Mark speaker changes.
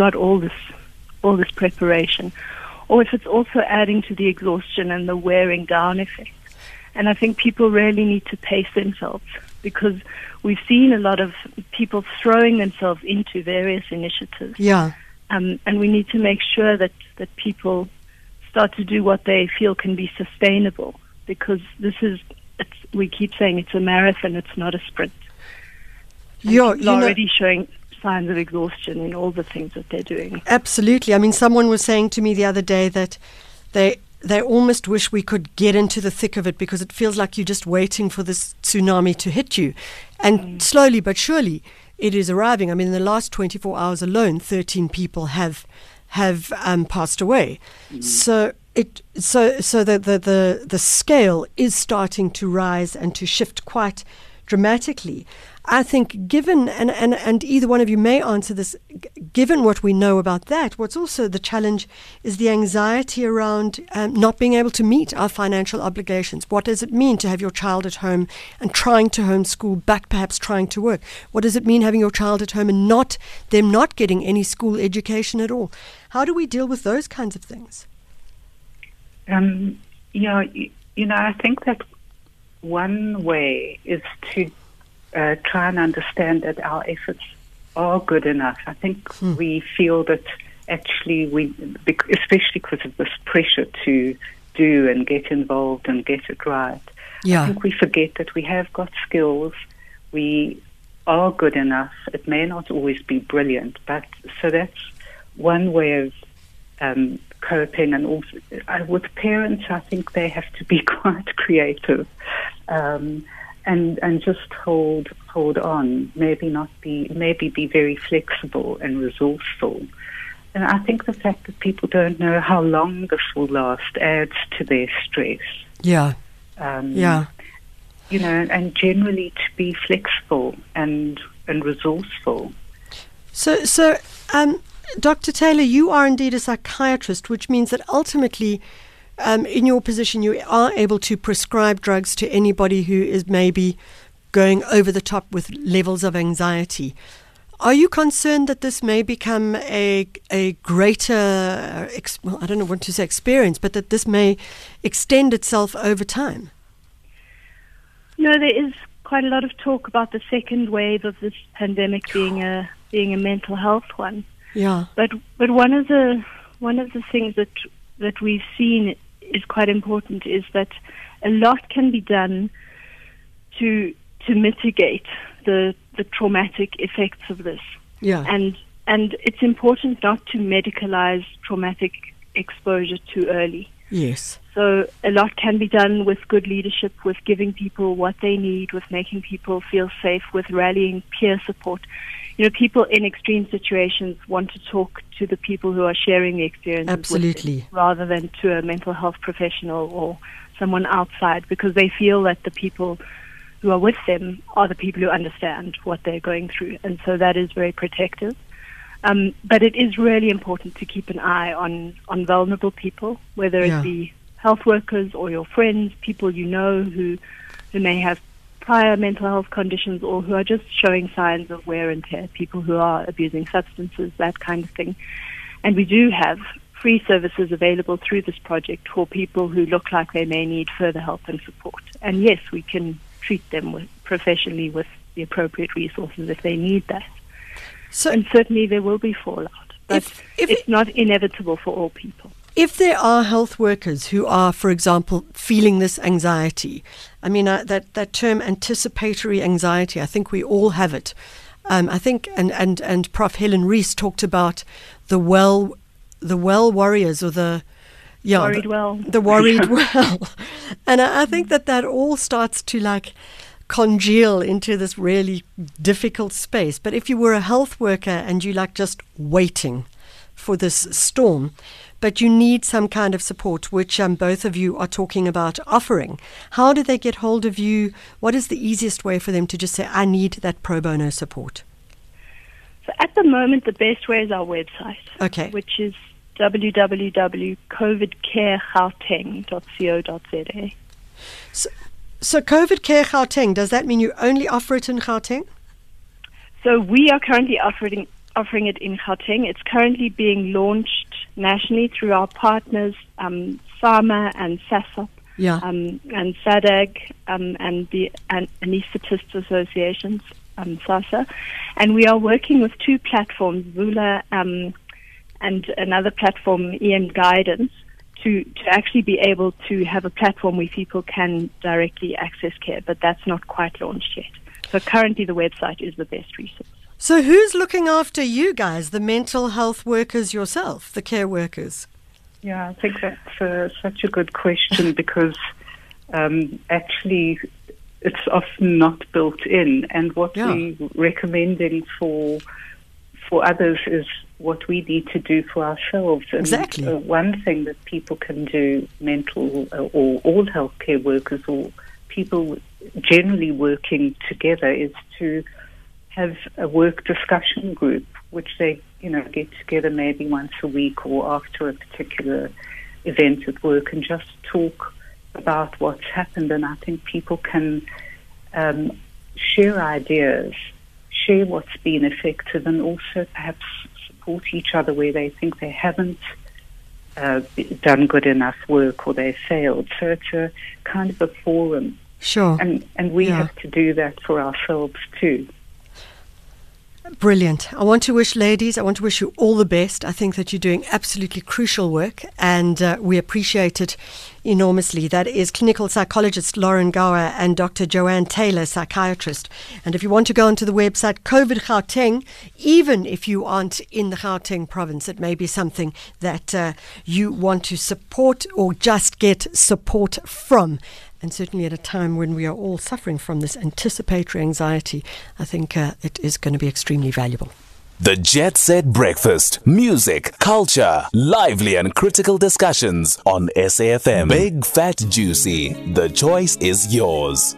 Speaker 1: got all this all this preparation, or if it's also adding to the exhaustion and the wearing down effect. And I think people really need to pace themselves because we've seen a lot of people throwing themselves into various initiatives.
Speaker 2: Yeah.
Speaker 1: Um, and we need to make sure that, that people start to do what they feel can be sustainable because this is, it's, we keep saying it's a marathon, it's not a sprint. And people
Speaker 2: you know-
Speaker 1: already showing signs of exhaustion in all the things that they're doing.
Speaker 2: Absolutely. I mean, someone was saying to me the other day that they they almost wish we could get into the thick of it because it feels like you're just waiting for this tsunami to hit you, and slowly but surely it is arriving. I mean, in the last 24 hours alone, 13 people have have um, passed away. So it so so the, the the the scale is starting to rise and to shift quite dramatically. I think, given, and, and, and either one of you may answer this, given what we know about that, what's also the challenge is the anxiety around um, not being able to meet our financial obligations. What does it mean to have your child at home and trying to homeschool, but perhaps trying to work? What does it mean having your child at home and not them not getting any school education at all? How do we deal with those kinds of things?
Speaker 3: Um, yeah, you know, I think that one way is to uh, try and understand that our efforts are good enough. I think we feel that actually we, especially because of this pressure to do and get involved and get it right. I think we forget that we have got skills. We are good enough. It may not always be brilliant, but so that's one way of um, coping. And also uh, with parents, I think they have to be quite creative um, and and just hold hold on. Maybe not be maybe be very flexible and resourceful. And I think the fact that people don't know how long this will last adds to their stress.
Speaker 2: Yeah.
Speaker 3: Um,
Speaker 2: Yeah.
Speaker 3: you know, and generally to be flexible and and resourceful.
Speaker 2: So, so um, Dr. Taylor, you are indeed a psychiatrist, which means that ultimately, um, in your position, you are able to prescribe drugs to anybody who is maybe going over the top with levels of anxiety. Are you concerned that this may become a a greater, ex- well, I don't know what to say, experience, but that this may extend itself over time?
Speaker 1: No, there is quite a lot of talk about the second wave of this pandemic being a being a mental health one.
Speaker 2: Yeah.
Speaker 1: But but one of the one of the things that that we've seen is quite important is that a lot can be done to to mitigate the the traumatic effects of this.
Speaker 2: Yeah.
Speaker 1: And and it's important not to medicalize traumatic exposure too early.
Speaker 2: yes.
Speaker 1: So a lot can be done with good leadership, with giving people what they need, with making people feel safe, with rallying peer support. You know, people in extreme situations want to talk to the people who are sharing the experience
Speaker 2: Absolutely.
Speaker 1: rather than to a mental health professional or someone outside because they feel that the people who are with them are the people who understand what they're going through. And so that is very protective. Um, but it is really important to keep an eye on, on vulnerable people, whether
Speaker 2: Yeah.
Speaker 1: it be health workers or your friends, people you know who, who may have prior mental health conditions or who are just showing signs of wear and tear, people who are abusing substances, that kind of thing. And we do have free services available through this project for people who look like they may need further help and support. And yes, we can treat them with, professionally with the appropriate resources if they need that.
Speaker 2: So,
Speaker 1: And certainly there will be fallout, but
Speaker 2: If- if
Speaker 1: it's not inevitable for all people.
Speaker 2: If there are health workers who are, for example, feeling this anxiety, I mean, uh, that, that term anticipatory anxiety, I think we all have it. Um, I think, and, and, and Prof. Helen Rees talked about the well, the well warriors or the, yeah,
Speaker 1: Worried
Speaker 2: the,
Speaker 1: well.
Speaker 2: the worried well. And I, I think that that all starts to like congeal into this really difficult space. But if you were a health worker and you like just waiting for this storm, but you need some kind of support, which um, both of you are talking about offering. How do they get hold of you? What is the easiest way for them to just say, I need that pro bono support?
Speaker 1: So at the moment, the best way is our website,
Speaker 2: Okay.
Speaker 1: which is www.covidcaregauteng.co.za.
Speaker 2: So, COVID Care Gauteng, does that mean you only offer it in Gauteng?
Speaker 1: So we are currently offering offering it in Gauteng. It's currently being launched nationally through our partners, um, SAMA and SASOP
Speaker 2: Yeah.
Speaker 1: um, and SADAG um, and the and Anaesthetists Associations, um, SASA. And we are working with two platforms, Vula um, and another platform, EM Guidance, to, to actually be able to have a platform where people can directly access care, but that's not quite launched yet. So currently the website is the best resource.
Speaker 2: So who's looking after you guys, the mental health workers yourself, the care workers?
Speaker 3: Yeah, I think that's uh, such a good question because um, actually it's often not built in, and what
Speaker 2: Yeah.
Speaker 3: we're recommending for for others is what we need to do for ourselves. And,
Speaker 2: Exactly.
Speaker 3: Uh, one thing that people can do, mental uh, or all healthcare workers or people generally working together, is to have a work discussion group, which they, you know, get together maybe once a week or after a particular event at work and just talk about what's happened. And I think people can um, share ideas, share what's been effective, and also perhaps support each other where they think they haven't uh, done good enough work or they failed. So it's a kind of a forum.
Speaker 2: Sure.
Speaker 3: And, and we
Speaker 2: Yeah.
Speaker 3: have to do that for ourselves too.
Speaker 2: Brilliant. I want to wish ladies, I want to wish you all the best. I think that you're doing absolutely crucial work and uh, we appreciate it enormously. That is clinical psychologist Lauren Gower and Dr. Joanna Taylor, psychiatrist. And if you want to go onto the website COVID Gauteng, even if you aren't in the Gauteng province, it may be something that uh, you want to support or just get support from. And certainly at a time when we are all suffering from this anticipatory anxiety, I think uh, it is going to be extremely valuable.
Speaker 4: The Jet Set Breakfast. Music, culture, lively and critical discussions on SAFM. Big Fat Juicy. The choice is yours.